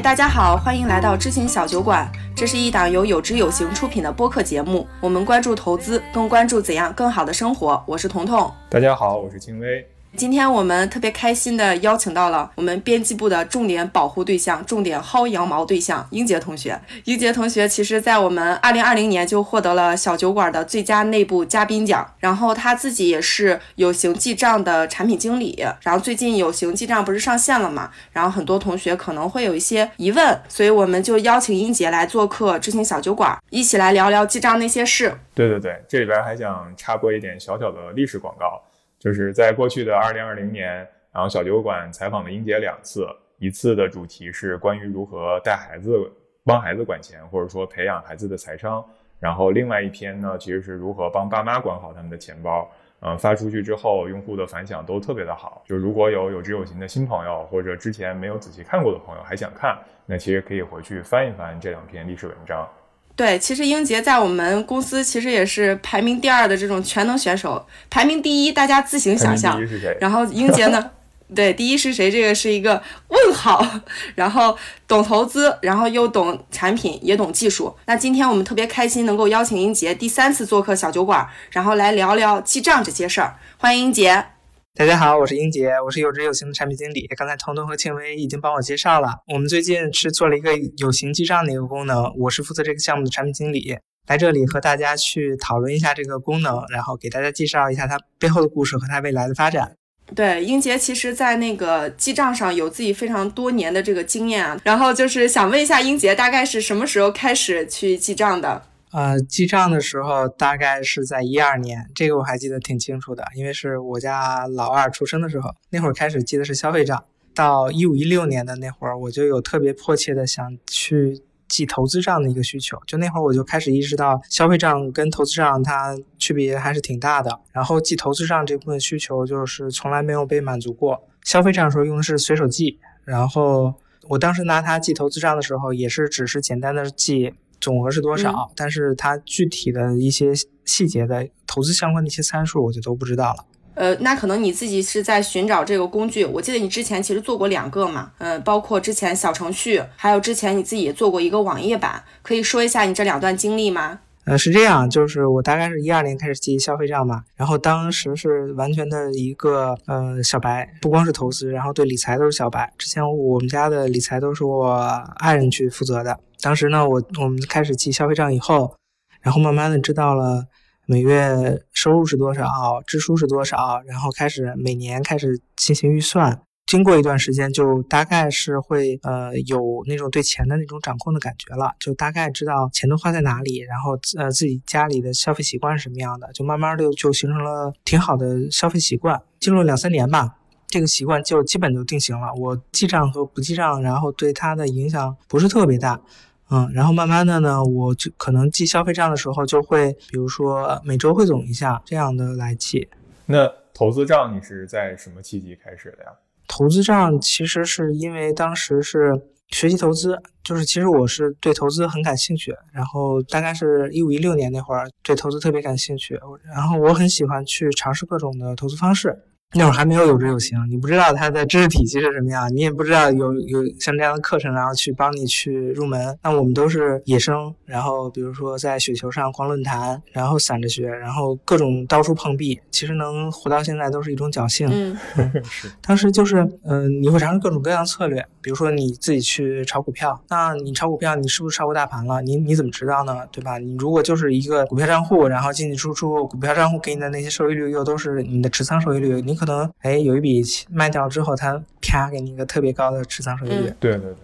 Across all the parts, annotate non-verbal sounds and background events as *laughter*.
大家好，欢迎来到知行小酒馆。这是一档由有知有行出品的播客节目，我们关注投资，更关注怎样更好的生活。我是彤彤。大家好，我是金威。今天我们特别开心的邀请到了我们编辑部的重点保护对象、重点薅羊毛对象英杰同学。英杰同学其实在我们二零二零年就获得了小酒馆的最佳内部嘉宾奖，然后他自己也是有形记账的产品经理。然后最近有形记账不是上线了嘛？然后很多同学可能会有一些疑问，所以我们就邀请英杰来做客知行小酒馆，一起来聊聊记账那些事。对对对，这里边还想插播一点小小的历史广告。就是在过去的二零二零年，然后小酒馆采访了英姐两次，一次的主题是关于如何带孩子、帮孩子管钱，或者说培养孩子的财商。然后另外一篇呢，其实是如何帮爸妈管好他们的钱包。嗯，发出去之后，用户的反响都特别的好。就如果有有知有行的新朋友，或者之前没有仔细看过的朋友还想看，那其实可以回去翻一翻这两篇历史文章。对，其实英杰在我们公司其实也是排名第二的这种全能选手，排名第一大家自行想象。然后英杰呢，*laughs* 对，第一是谁？这个是一个问号。然后懂投资，然后又懂产品，也懂技术。那今天我们特别开心能够邀请英杰第三次做客小酒馆，然后来聊聊记账这些事儿。欢迎英杰。大家好，我是英杰，我是有知有行的产品经理。刚才彤彤和庆威已经帮我介绍了，我们最近是做了一个有形记账的一个功能，我是负责这个项目的产品经理，来这里和大家去讨论一下这个功能，然后给大家介绍一下它背后的故事和它未来的发展。对，英杰其实在那个记账上有自己非常多年的这个经验啊，然后就是想问一下英杰，大概是什么时候开始去记账的？呃，记账的时候大概是在一二年，这个我还记得挺清楚的，因为是我家老二出生的时候，那会儿开始记的是消费账。到一五一六年的那会儿，我就有特别迫切的想去记投资账的一个需求。就那会儿我就开始意识到，消费账跟投资账它区别还是挺大的。然后记投资账这部分需求就是从来没有被满足过。消费账的时候用的是随手记，然后我当时拿它记投资账的时候，也是只是简单的记。总额是多少？但是它具体的一些细节的投资相关的一些参数，我就都不知道了。呃，那可能你自己是在寻找这个工具。我记得你之前其实做过两个嘛，嗯，包括之前小程序，还有之前你自己也做过一个网页版，可以说一下你这两段经历吗？呃，是这样，就是我大概是一二年开始记消费账嘛，然后当时是完全的一个呃小白，不光是投资，然后对理财都是小白。之前我们家的理财都是我爱人去负责的。当时呢，我我们开始记消费账以后，然后慢慢的知道了每月收入是多少，支出是多少，然后开始每年开始进行预算。经过一段时间，就大概是会呃有那种对钱的那种掌控的感觉了，就大概知道钱都花在哪里，然后呃自己家里的消费习惯是什么样的，就慢慢的就形成了挺好的消费习惯。进入两三年吧，这个习惯就基本就定型了。我记账和不记账，然后对它的影响不是特别大，嗯，然后慢慢的呢，我就可能记消费账的时候就会，比如说每周汇总一下这样的来记。那投资账你是在什么契机开始的呀？投资账其实是因为当时是学习投资，就是其实我是对投资很感兴趣，然后大概是一五一六年那会儿对投资特别感兴趣，然后我很喜欢去尝试各种的投资方式。那会儿还没有有知有行，你不知道它的知识体系是什么样，你也不知道有有像这样的课程，然后去帮你去入门。那我们都是野生，然后比如说在雪球上逛论坛，然后散着学，然后各种到处碰壁。其实能活到现在都是一种侥幸。嗯，*laughs* 是。当时就是，嗯，你会尝试各种各样策略，比如说你自己去炒股票，那你炒股票，你是不是炒过大盘了？你你怎么知道呢？对吧？你如果就是一个股票账户，然后进进出出，股票账户给你的那些收益率又都是你的持仓收益率，你。可能哎，有一笔卖掉之后，它啪给你一个特别高的持仓收益率。对对对，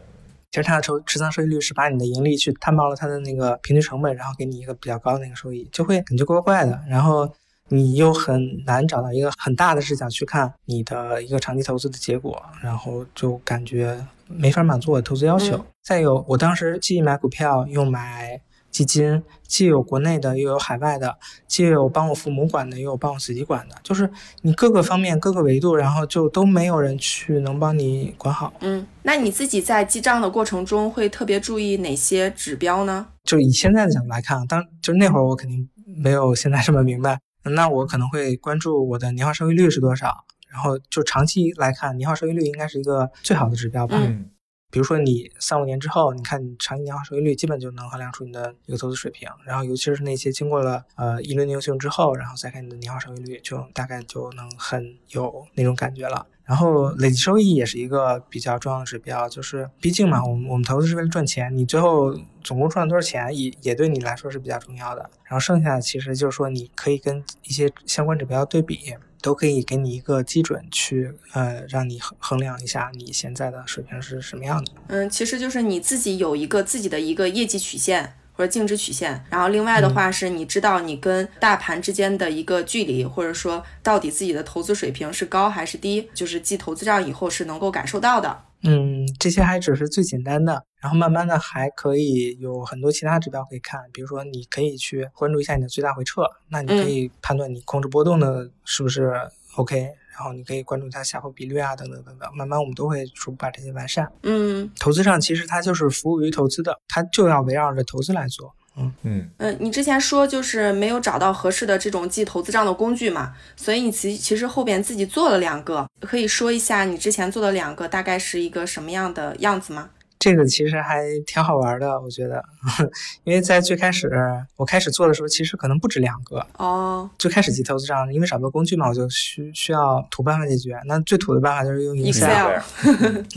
其实它的持持仓收益率是把你的盈利去摊薄了它的那个平均成本，然后给你一个比较高的那个收益，就会感觉怪怪的。然后你又很难找到一个很大的视角去看你的一个长期投资的结果，然后就感觉没法满足我的投资要求。再有，我当时既买股票又买。基金既有国内的，又有海外的，既有帮我父母管的，又有帮我自己管的，就是你各个方面、各个维度，然后就都没有人去能帮你管好。嗯，那你自己在记账的过程中会特别注意哪些指标呢？就以现在的角度来看，当就是那会儿我肯定没有现在这么明白，那我可能会关注我的年化收益率是多少，然后就长期来看，年化收益率应该是一个最好的指标吧。嗯。比如说你三五年之后，你看你长期年化收益率，基本就能衡量出你的一个投资水平。然后尤其是那些经过了呃一轮牛熊之后，然后再看你的年化收益率，就大概就能很有那种感觉了。然后累计收益也是一个比较重要的指标，就是毕竟嘛，我们我们投资是为了赚钱，你最后总共赚了多少钱，也也对你来说是比较重要的。然后剩下的其实就是说，你可以跟一些相关指标对比，都可以给你一个基准去呃让你衡衡量一下你现在的水平是什么样的。嗯，其实就是你自己有一个自己的一个业绩曲线。或者净值曲线，然后另外的话是你知道你跟大盘之间的一个距离，或者说到底自己的投资水平是高还是低，就是记投资账以后是能够感受到的。嗯，这些还只是最简单的，然后慢慢的还可以有很多其他指标可以看，比如说你可以去关注一下你的最大回撤，那你可以判断你控制波动的是不是 OK。然后你可以关注它下滑比率啊，等等等等，慢慢我们都会逐步把这些完善。嗯，投资上其实它就是服务于投资的，它就要围绕着投资来做。嗯嗯嗯，你之前说就是没有找到合适的这种记投资账的工具嘛，所以你其其实后边自己做了两个，可以说一下你之前做的两个大概是一个什么样的样子吗？这个其实还挺好玩的，我觉得，*laughs* 因为在最开始我开始做的时候，其实可能不止两个哦。最开始记投资账，因为找不到工具嘛，我就需需要土办法解决。那最土的办法就是用 Excel。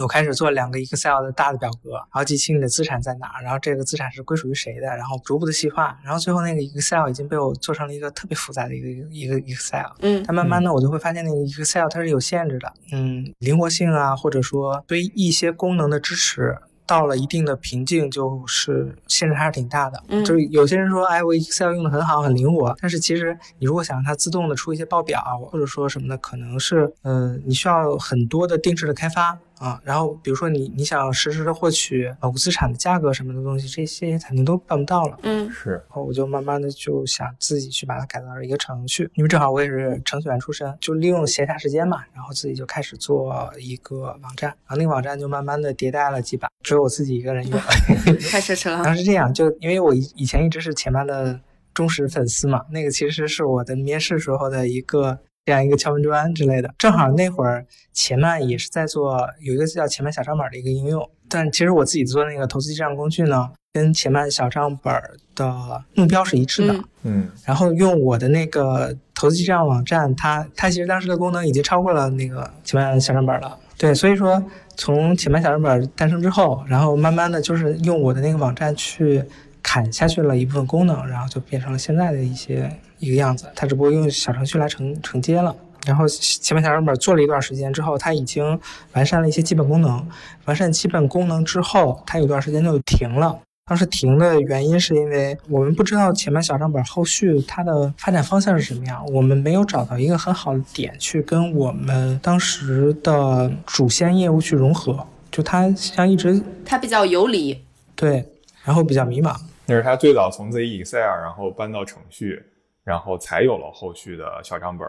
我开始做两个 Excel 的大的表格，然后记清你的资产在哪，然后这个资产是归属于谁的，然后逐步的细化，然后最后那个 Excel 已经被我做成了一个特别复杂的一个一个 Excel。嗯。但慢慢的，我就会发现那个 Excel 它是有限制的，嗯，灵活性啊，或者说对一些功能的支持。到了一定的瓶颈，就是限制还是挺大的。嗯，就是有些人说，哎，我 Excel 用的很好，很灵活。但是其实你如果想让它自动的出一些报表，或者说什么的，可能是，嗯，你需要很多的定制的开发。啊，然后比如说你你想实时的获取某个资产的价格什么的东西，这些肯定都办不到了。嗯，是。然后我就慢慢的就想自己去把它改造成一个程序，因为正好我也是程序员出身，就利用闲暇时间嘛，然后自己就开始做一个网站，然后那个网站就慢慢的迭代了几版，只有我自己一个人用。*laughs* 太奢侈了。然后是这样，就因为我以以前一直是前面的忠实粉丝嘛，那个其实是我的面试时候的一个。这样一个敲门砖之类的，正好那会儿前曼也是在做有一个叫前曼小账本的一个应用，但其实我自己做那个投资记账工具呢，跟前曼小账本的目标是一致的。嗯，然后用我的那个投资记账网站，它它其实当时的功能已经超过了那个前曼小账本了。对，所以说从前曼小账本诞生之后，然后慢慢的就是用我的那个网站去砍下去了一部分功能，然后就变成了现在的一些。一个样子，它只不过用小程序来承承接了。然后前面小账本做了一段时间之后，它已经完善了一些基本功能。完善基本功能之后，它有段时间就停了。当时停的原因是因为我们不知道前面小账本后续它的发展方向是什么样，我们没有找到一个很好的点去跟我们当时的主线业务去融合。就它像一直它比较游离，对，然后比较迷茫。那是它最早从自己 Excel 然后搬到程序。然后才有了后续的小账本，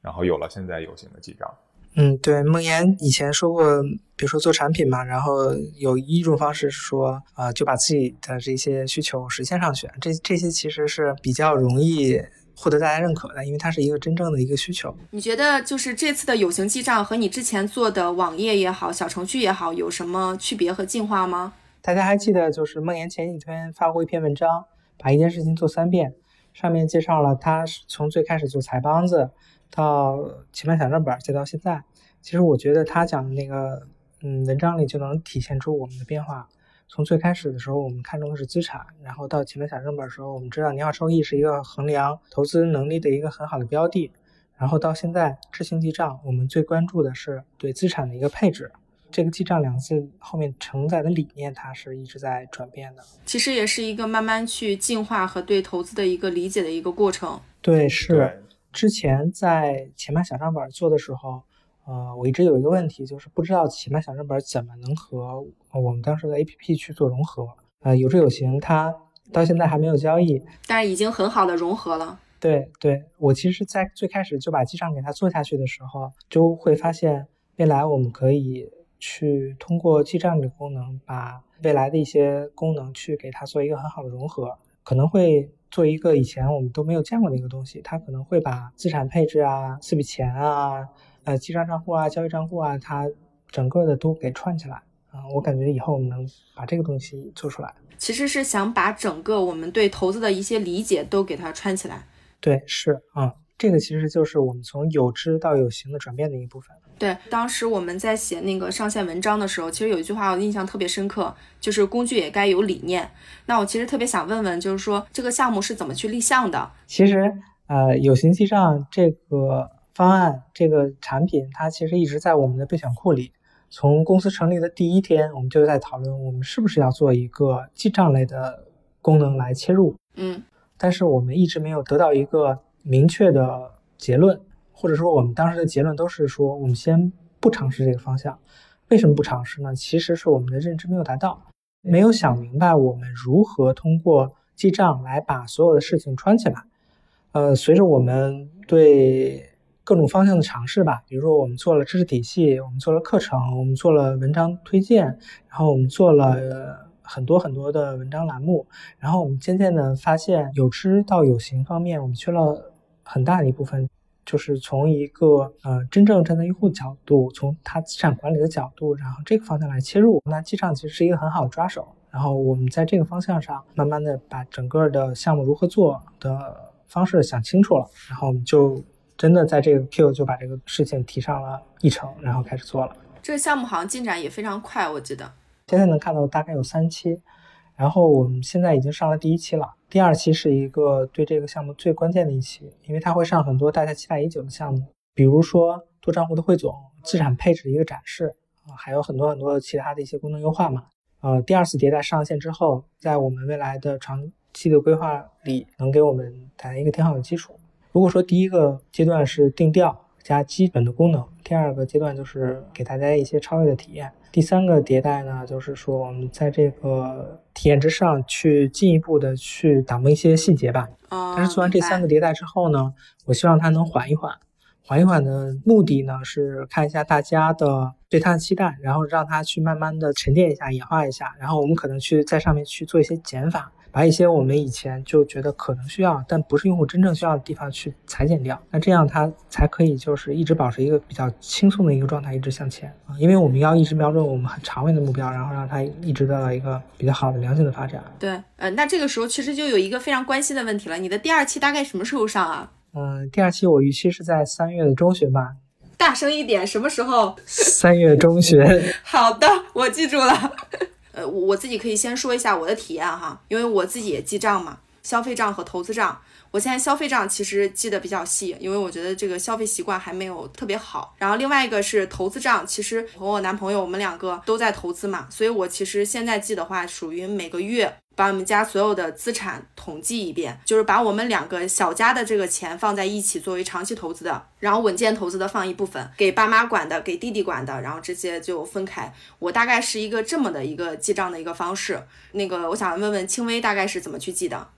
然后有了现在有形的记账。嗯，对，梦岩以前说过，比如说做产品嘛，然后有一种方式是说，啊，就把自己的这些需求实现上去。这这些其实是比较容易获得大家认可的，因为它是一个真正的一个需求。你觉得就是这次的有形记账和你之前做的网页也好，小程序也好，有什么区别和进化吗？大家还记得，就是梦岩前几天发过一篇文章，把一件事情做三遍。上面介绍了他从最开始做财帮子，到前面小账本，再到现在。其实我觉得他讲的那个，嗯，文章里就能体现出我们的变化。从最开始的时候，我们看重的是资产，然后到前面小账本的时候，我们知道年化收益是一个衡量投资能力的一个很好的标的。然后到现在智行记账，我们最关注的是对资产的一个配置。这个记账两个字后面承载的理念，它是一直在转变的。其实也是一个慢慢去进化和对投资的一个理解的一个过程。对，是。之前在前面小账本做的时候，呃，我一直有一个问题，就是不知道前面小账本怎么能和我们当时的 APP 去做融合。呃，有志有行，它到现在还没有交易，但是已经很好的融合了。对，对我其实，在最开始就把记账给它做下去的时候，就会发现未来我们可以。去通过记账的功能，把未来的一些功能去给它做一个很好的融合，可能会做一个以前我们都没有见过的一个东西。它可能会把资产配置啊、四笔钱啊、呃记账账户啊、交易账户啊，它整个的都给串起来。嗯，我感觉以后我们能把这个东西做出来。其实是想把整个我们对投资的一些理解都给它串起来。对，是啊，这个其实就是我们从有知到有形的转变的一部分。对，当时我们在写那个上线文章的时候，其实有一句话我印象特别深刻，就是工具也该有理念。那我其实特别想问问，就是说这个项目是怎么去立项的？其实，呃，有形记账这个方案，这个产品，它其实一直在我们的备选库里。从公司成立的第一天，我们就在讨论，我们是不是要做一个记账类的功能来切入。嗯，但是我们一直没有得到一个明确的结论，或者说我们当时的结论都是说，我们先不尝试这个方向。为什么不尝试呢？其实是我们的认知没有达到，没有想明白我们如何通过记账来把所有的事情串起来。呃，随着我们对各种方向的尝试吧，比如说我们做了知识体系，我们做了课程，我们做了文章推荐，然后我们做了很多很多的文章栏目，然后我们渐渐的发现，有知到有形方面，我们缺了很大的一部分，就是从一个呃真正站在用户角度，从他资产管理的角度，然后这个方向来切入，那记账其实是一个很好的抓手。然后我们在这个方向上，慢慢的把整个的项目如何做的方式想清楚了，然后我们就。真的在这个 Q 就把这个事情提上了议程，然后开始做了。这个项目好像进展也非常快，我记得现在能看到大概有三期，然后我们现在已经上了第一期了。第二期是一个对这个项目最关键的一期，因为它会上很多大家期待已久的项目，比如说多账户的汇总、资产配置的一个展示啊，还有很多很多其他的一些功能优化嘛。呃，第二次迭代上线之后，在我们未来的长期的规划里，能给我们带来一个挺好的基础。如果说第一个阶段是定调加基本的功能，第二个阶段就是给大家一些超越的体验，第三个迭代呢，就是说我们在这个体验之上去进一步的去打磨一些细节吧。但是做完这三个迭代之后呢，我希望它能缓一缓，缓一缓的目的呢是看一下大家的对它的期待，然后让它去慢慢的沉淀一下、演化一下，然后我们可能去在上面去做一些减法。把一些我们以前就觉得可能需要，但不是用户真正需要的地方去裁剪掉，那这样它才可以就是一直保持一个比较轻松的一个状态，一直向前啊。因为我们要一直瞄准我们很长远的目标，然后让它一直得到一个比较好的良性的发展。对，呃，那这个时候其实就有一个非常关心的问题了，你的第二期大概什么时候上啊？嗯，第二期我预期是在三月的中旬吧。大声一点，什么时候？三月中旬。*laughs* 好的，我记住了。呃，我我自己可以先说一下我的体验哈，因为我自己也记账嘛，消费账和投资账。我现在消费账其实记得比较细，因为我觉得这个消费习惯还没有特别好。然后另外一个是投资账，其实和我男朋友我们两个都在投资嘛，所以我其实现在记的话，属于每个月。把我们家所有的资产统计一遍，就是把我们两个小家的这个钱放在一起作为长期投资的，然后稳健投资的放一部分，给爸妈管的，给弟弟管的，然后这些就分开。我大概是一个这么的一个记账的一个方式。那个我想问问轻微大概是怎么去记的？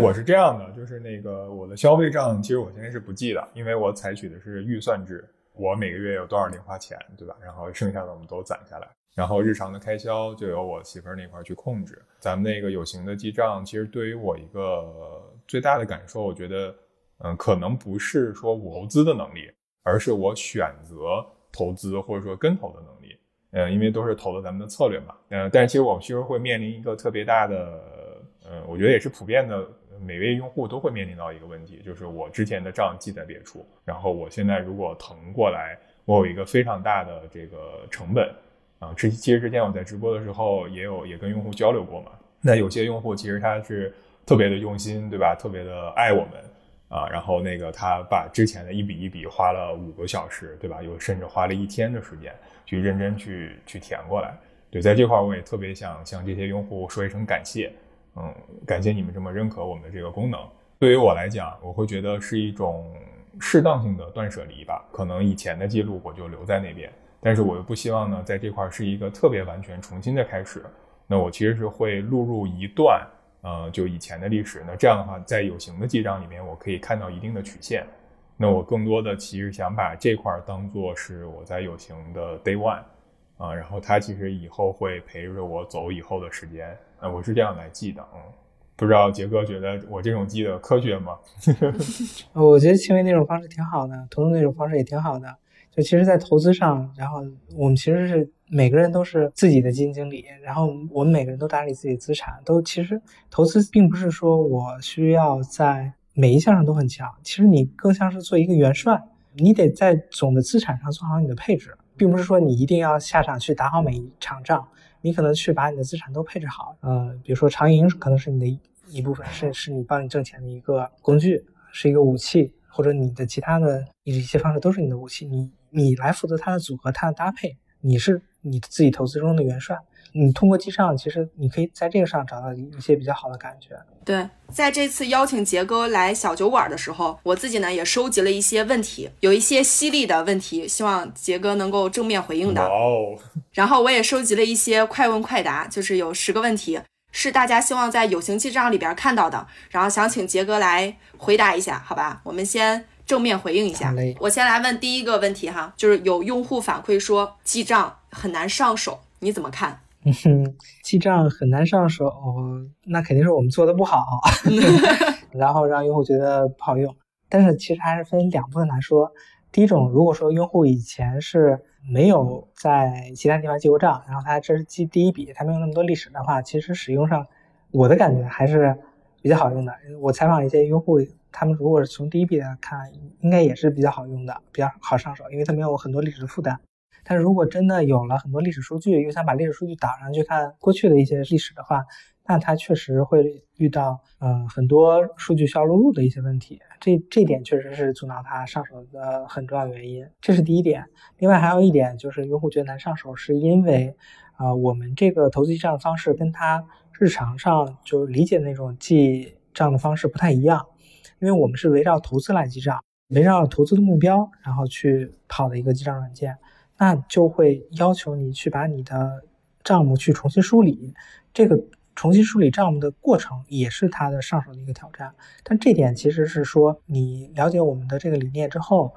我是这样的，就是那个我的消费账其实我现在是不记的，因为我采取的是预算制，我每个月有多少零花钱，对吧？然后剩下的我们都攒下来。然后日常的开销就由我媳妇儿那块去控制。咱们那个有形的记账，其实对于我一个最大的感受，我觉得，嗯，可能不是说我投资的能力，而是我选择投资或者说跟投的能力。嗯，因为都是投的咱们的策略嘛。嗯，但是其实我们其实会面临一个特别大的，嗯，我觉得也是普遍的，每位用户都会面临到一个问题，就是我之前的账记在别处，然后我现在如果腾过来，我有一个非常大的这个成本。啊，之其实之前我在直播的时候也有也跟用户交流过嘛。那有些用户其实他是特别的用心，对吧？特别的爱我们啊。然后那个他把之前的一笔一笔花了五个小时，对吧？有甚至花了一天的时间去认真去去填过来。对，在这块我也特别想向这些用户说一声感谢。嗯，感谢你们这么认可我们的这个功能。对于我来讲，我会觉得是一种适当性的断舍离吧。可能以前的记录我就留在那边。但是我又不希望呢，在这块是一个特别完全重新的开始。那我其实是会录入一段，呃，就以前的历史。那这样的话，在有形的记账里面，我可以看到一定的曲线。那我更多的其实想把这块当做是我在有形的 day one，啊，然后它其实以后会陪着我走以后的时间。那我是这样来记的，嗯，不知道杰哥觉得我这种记的科学吗？*laughs* 我觉得轻微那种方式挺好的，彤彤那种方式也挺好的。就其实，在投资上，然后我们其实是每个人都是自己的基金经理，然后我们每个人都打理自己资产，都其实投资并不是说我需要在每一项上都很强，其实你更像是做一个元帅，你得在总的资产上做好你的配置，并不是说你一定要下场去打好每一场仗，你可能去把你的资产都配置好，呃，比如说长赢可能是你的一部分，是是你帮你挣钱的一个工具，是一个武器，或者你的其他的一些方式都是你的武器，你。你来负责它的组合，它的搭配，你是你自己投资中的元帅。你通过记账，其实你可以在这个上找到一些比较好的感觉。对，在这次邀请杰哥来小酒馆的时候，我自己呢也收集了一些问题，有一些犀利的问题，希望杰哥能够正面回应的。哦。*laughs* 然后我也收集了一些快问快答，就是有十个问题是大家希望在有形记账里边看到的，然后想请杰哥来回答一下，好吧？我们先。正面回应一下，我先来问第一个问题哈，就是有用户反馈说记账很难上手，你怎么看？*laughs* 记账很难上手，那肯定是我们做的不好，*laughs* 然后让用户觉得不好用。但是其实还是分两部分来说。第一种，如果说用户以前是没有在其他地方记过账，然后他这是记第一笔，他没有那么多历史的话，其实使用上我的感觉还是比较好用的。我采访一些用户。他们如果是从第一笔来看，应该也是比较好用的，比较好上手，因为它没有很多历史的负担。但是如果真的有了很多历史数据，又想把历史数据导上去看过去的一些历史的话，那它确实会遇到呃很多数据需要录入的一些问题。这这点确实是阻挠它上手的很重要原因。这是第一点。另外还有一点就是用户觉得难上手，是因为啊我们这个投资记账的方式跟他日常上就是理解那种记账的方式不太一样。因为我们是围绕投资来记账，围绕投资的目标，然后去跑的一个记账软件，那就会要求你去把你的账目去重新梳理。这个重新梳理账目的过程也是它的上手的一个挑战。但这点其实是说，你了解我们的这个理念之后，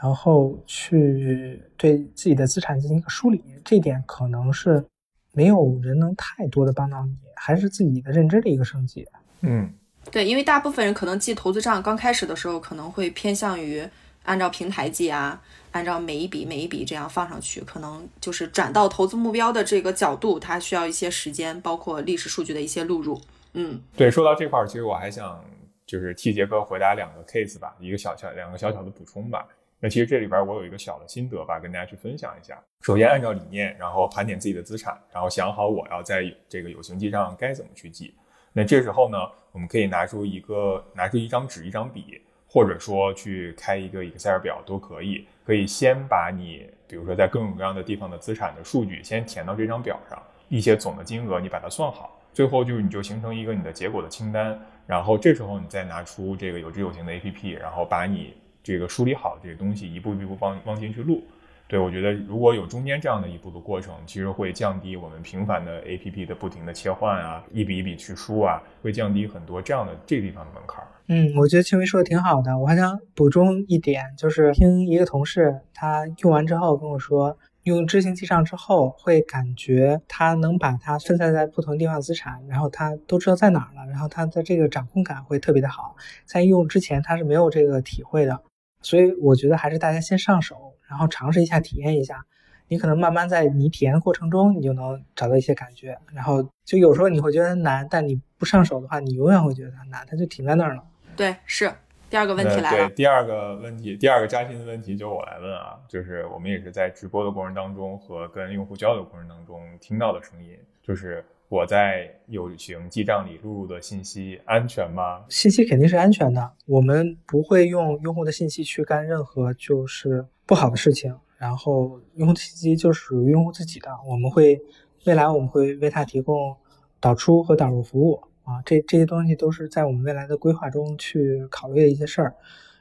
然后去对自己的资产进行一个梳理，这点可能是没有人能太多的帮到你，还是自己的认知的一个升级。嗯。对，因为大部分人可能记投资账，刚开始的时候可能会偏向于按照平台记啊，按照每一笔每一笔这样放上去，可能就是转到投资目标的这个角度，它需要一些时间，包括历史数据的一些录入。嗯，对，说到这块儿，其实我还想就是替杰哥回答两个 case 吧，一个小小两个小小的补充吧。那其实这里边我有一个小的心得吧，跟大家去分享一下。首先按照理念，然后盘点自己的资产，然后想好我要在这个有形记账该怎么去记。那这时候呢，我们可以拿出一个拿出一张纸、一张笔，或者说去开一个 Excel 表都可以。可以先把你，比如说在各种各样的地方的资产的数据先填到这张表上，一些总的金额你把它算好，最后就是你就形成一个你的结果的清单。然后这时候你再拿出这个有知有行的 APP，然后把你这个梳理好的这些东西一步一步往往进去录。对，我觉得如果有中间这样的一步的过程，其实会降低我们频繁的 A P P 的不停的切换啊，一笔一笔去输啊，会降低很多这样的这地方的门槛。嗯，我觉得青薇说的挺好的，我还想补充一点，就是听一个同事他用完之后跟我说，用知行记账之后，会感觉他能把它分散在不同地方资产，然后他都知道在哪儿了，然后他的这个掌控感会特别的好，在用之前他是没有这个体会的，所以我觉得还是大家先上手。然后尝试一下，体验一下，你可能慢慢在你体验的过程中，你就能找到一些感觉。然后就有时候你会觉得难，但你不上手的话，你永远会觉得它难，它就停在那儿了。对，是第二个问题来了。对，第二个问题，第二个扎心的问题就我来问啊，就是我们也是在直播的过程当中和跟用户交流过程当中听到的声音，就是我在有形记账里录入的信息安全吗？信息肯定是安全的，我们不会用用户的信息去干任何就是。不好的事情，然后用户信息就属于用户自己的，我们会未来我们会为他提供导出和导入服务啊，这这些东西都是在我们未来的规划中去考虑的一些事儿。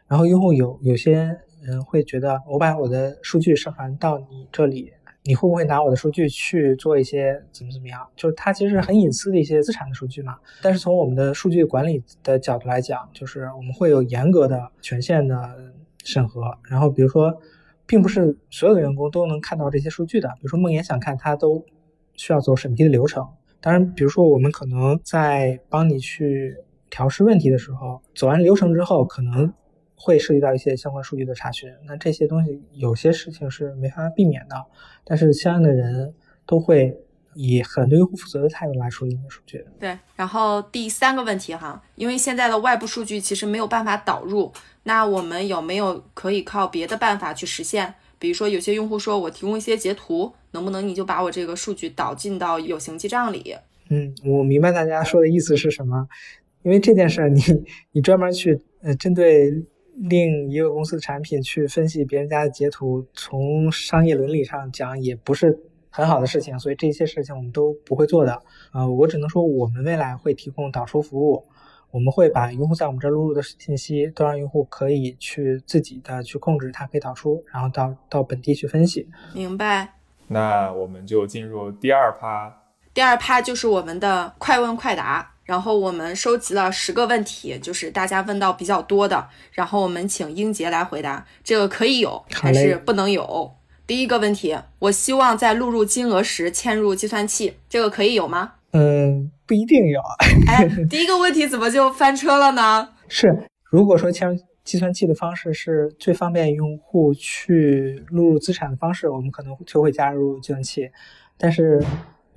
然后用户有有些人会觉得，我把我的数据上传到你这里，你会不会拿我的数据去做一些怎么怎么样？就是它其实很隐私的一些资产的数据嘛。但是从我们的数据管理的角度来讲，就是我们会有严格的权限的审核，然后比如说。并不是所有的员工都能看到这些数据的。比如说梦妍想看，他都需要走审批的流程。当然，比如说我们可能在帮你去调试问题的时候，走完流程之后，可能会涉及到一些相关数据的查询。那这些东西有些事情是没法避免的，但是相应的人都会以很对用户负责的态度来处理你的数据。对，然后第三个问题哈，因为现在的外部数据其实没有办法导入，那我们有没有可以靠别的办法去实现？比如说有些用户说我提供一些截图，能不能你就把我这个数据导进到有形记账里？嗯，我明白大家说的意思是什么。因为这件事儿，你你专门去呃针对另一个公司的产品去分析别人家的截图，从商业伦理上讲也不是很好的事情，所以这些事情我们都不会做的。呃，我只能说我们未来会提供导出服务，我们会把用户在我们这儿录入的信息都让用户可以去自己的去控制，它可以导出，然后到到本地去分析。明白。那我们就进入第二趴。第二趴就是我们的快问快答。然后我们收集了十个问题，就是大家问到比较多的，然后我们请英杰来回答。这个可以有，还是不能有？第一个问题，我希望在录入金额时嵌入计算器，这个可以有吗？嗯，不一定有。哎，第一个问题怎么就翻车了呢？是，如果说嵌入计算器的方式是最方便用户去录入资产的方式，我们可能就会加入计算器，但是。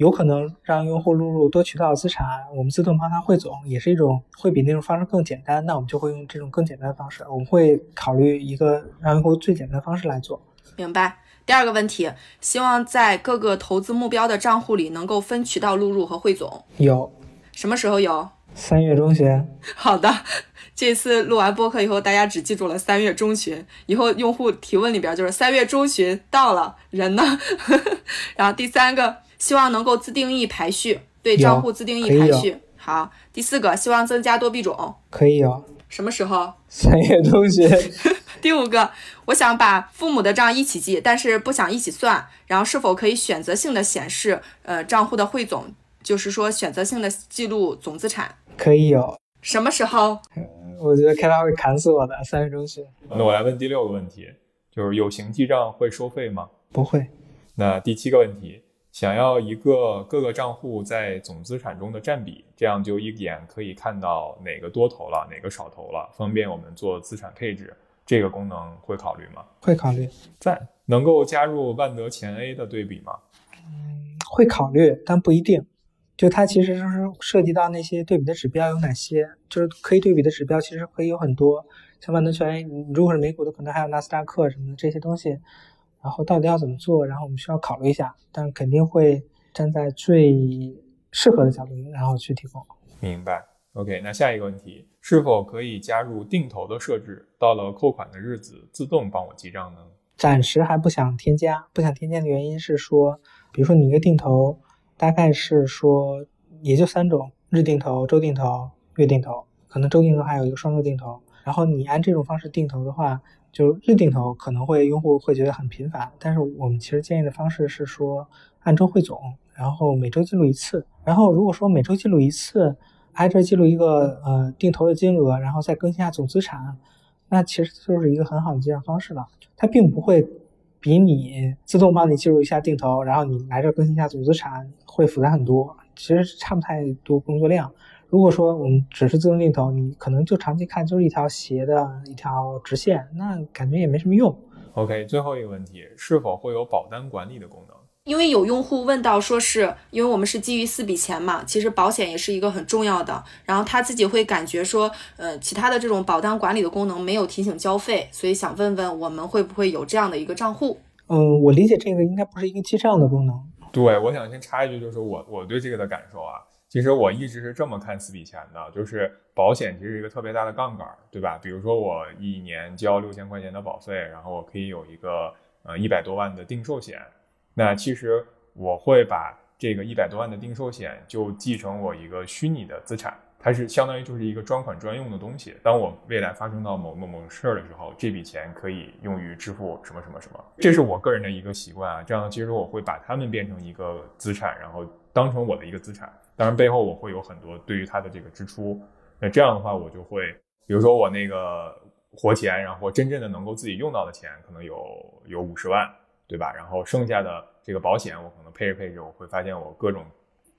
有可能让用户录入多渠道资产，我们自动帮他汇总，也是一种会比那种方式更简单。那我们就会用这种更简单的方式，我们会考虑一个让用户最简单的方式来做。明白。第二个问题，希望在各个投资目标的账户里能够分渠道录入和汇总。有。什么时候有？三月中旬。*laughs* 好的，这次录完播客以后，大家只记住了三月中旬，以后用户提问里边就是三月中旬到了，人呢？*laughs* 然后第三个。希望能够自定义排序，对账户自定义排序。好，第四个，希望增加多币种，可以有。什么时候？三月中旬。*laughs* 第五个，我想把父母的账一起记，但是不想一起算，然后是否可以选择性的显示呃账户的汇总，就是说选择性的记录总资产？可以有。什么时候？我觉得开发会砍死我的。三月中旬。那我来问第六个问题，就是有形记账会收费吗？不会。那第七个问题。想要一个各个账户在总资产中的占比，这样就一眼可以看到哪个多头了，哪个少头了，方便我们做资产配置。这个功能会考虑吗？会考虑。赞。能够加入万德前 A 的对比吗？嗯，会考虑，但不一定。就它其实就是涉及到那些对比的指标有哪些，就是可以对比的指标其实可以有很多。像万德全 A，你如果是美股的，可能还有纳斯达克什么的这些东西。然后到底要怎么做？然后我们需要考虑一下，但肯定会站在最适合的角度，然后去提供。明白。OK，那下一个问题，是否可以加入定投的设置？到了扣款的日子，自动帮我记账呢？暂时还不想添加，不想添加的原因是说，比如说你一个定投，大概是说也就三种：日定投、周定投、月定投，可能周定投还有一个双周定投。然后你按这种方式定投的话。就是日定投可能会用户会觉得很频繁，但是我们其实建议的方式是说按周汇总，然后每周记录一次。然后如果说每周记录一次，挨着记录一个呃定投的金额，然后再更新下总资产，那其实就是一个很好的记账方式了。它并不会比你自动帮你记录一下定投，然后你来这更新一下总资产会复杂很多，其实差不太多工作量。如果说我们只是自动定投，你可能就长期看就是一条斜的一条直线，那感觉也没什么用。OK，最后一个问题，是否会有保单管理的功能？因为有用户问到，说是因为我们是基于四笔钱嘛，其实保险也是一个很重要的。然后他自己会感觉说，呃，其他的这种保单管理的功能没有提醒交费，所以想问问我们会不会有这样的一个账户？嗯，我理解这个应该不是一个记账的功能。对，我想先插一句，就是我我对这个的感受啊。其实我一直是这么看四笔钱的，就是保险其实是一个特别大的杠杆，对吧？比如说我一年交六千块钱的保费，然后我可以有一个呃一百多万的定寿险，那其实我会把这个一百多万的定寿险就继承我一个虚拟的资产，它是相当于就是一个专款专用的东西。当我未来发生到某某某事儿的时候，这笔钱可以用于支付什么什么什么，这是我个人的一个习惯啊。这样其实我会把它们变成一个资产，然后当成我的一个资产。当然，背后我会有很多对于它的这个支出。那这样的话，我就会，比如说我那个活钱，然后真正的能够自己用到的钱，可能有有五十万，对吧？然后剩下的这个保险，我可能配置配置，我会发现我各种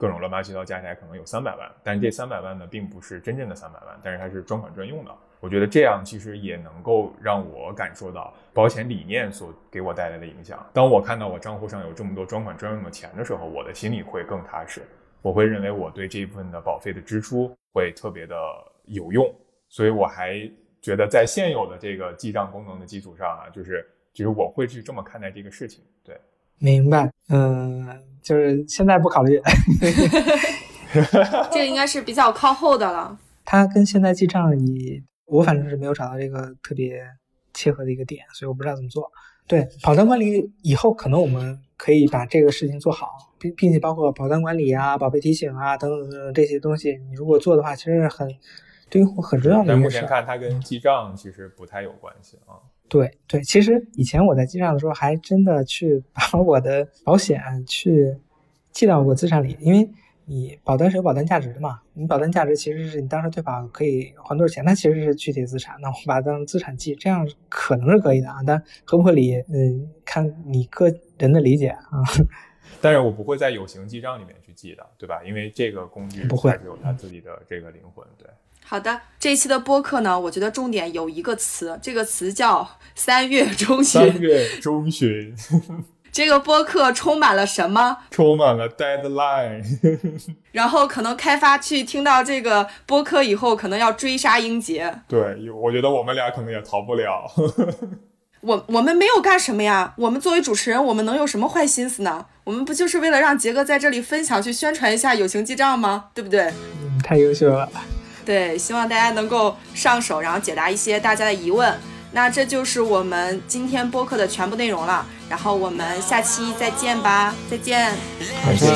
各种乱八七糟加起来可能有三百万，但这三百万呢，并不是真正的三百万，但是它是专款专用的。我觉得这样其实也能够让我感受到保险理念所给我带来的影响。当我看到我账户上有这么多专款专用的钱的时候，我的心里会更踏实。我会认为我对这一部分的保费的支出会特别的有用，所以我还觉得在现有的这个记账功能的基础上啊，就是就是我会去这么看待这个事情。对，明白。嗯，就是现在不考虑。*laughs* 这个应该是比较靠后的了。*laughs* 它跟现在记账，你我反正是没有找到这个特别切合的一个点，所以我不知道怎么做。对，跑单管理以后可能我们可以把这个事情做好，并并且包括跑单管理啊、宝贝提醒啊等等等等这些东西，你如果做的话，其实很对于很重要的。但目前看，它跟记账其实不太有关系啊。对对，其实以前我在记账的时候，还真的去把 *laughs* 我的保险去记到过资产里，因为。你保单是有保单价值的嘛？你保单价值其实是你当时退保可以还多少钱，它其实是具体资产。那我把它当资产记，这样可能是可以的啊，但合不合理，嗯，看你个人的理解啊。*laughs* 但是我不会在有形记账里面去记的，对吧？因为这个工具不会有它自己的这个灵魂。对，好的，这一期的播客呢，我觉得重点有一个词，这个词叫三月中旬。三月中旬。*laughs* 这个播客充满了什么？*laughs* 充满了 deadline。*laughs* 然后可能开发去听到这个播客以后，可能要追杀英杰。对，我觉得我们俩可能也逃不了。我我们没有干什么呀？我们作为主持人，我们能有什么坏心思呢？我们不就是为了让杰哥在这里分享、去宣传一下友情记账吗？对不对？嗯，太优秀了。对，希望大家能够上手，然后解答一些大家的疑问。那这就是我们今天播客的全部内容了，然后我们下期再见吧，再见，再见。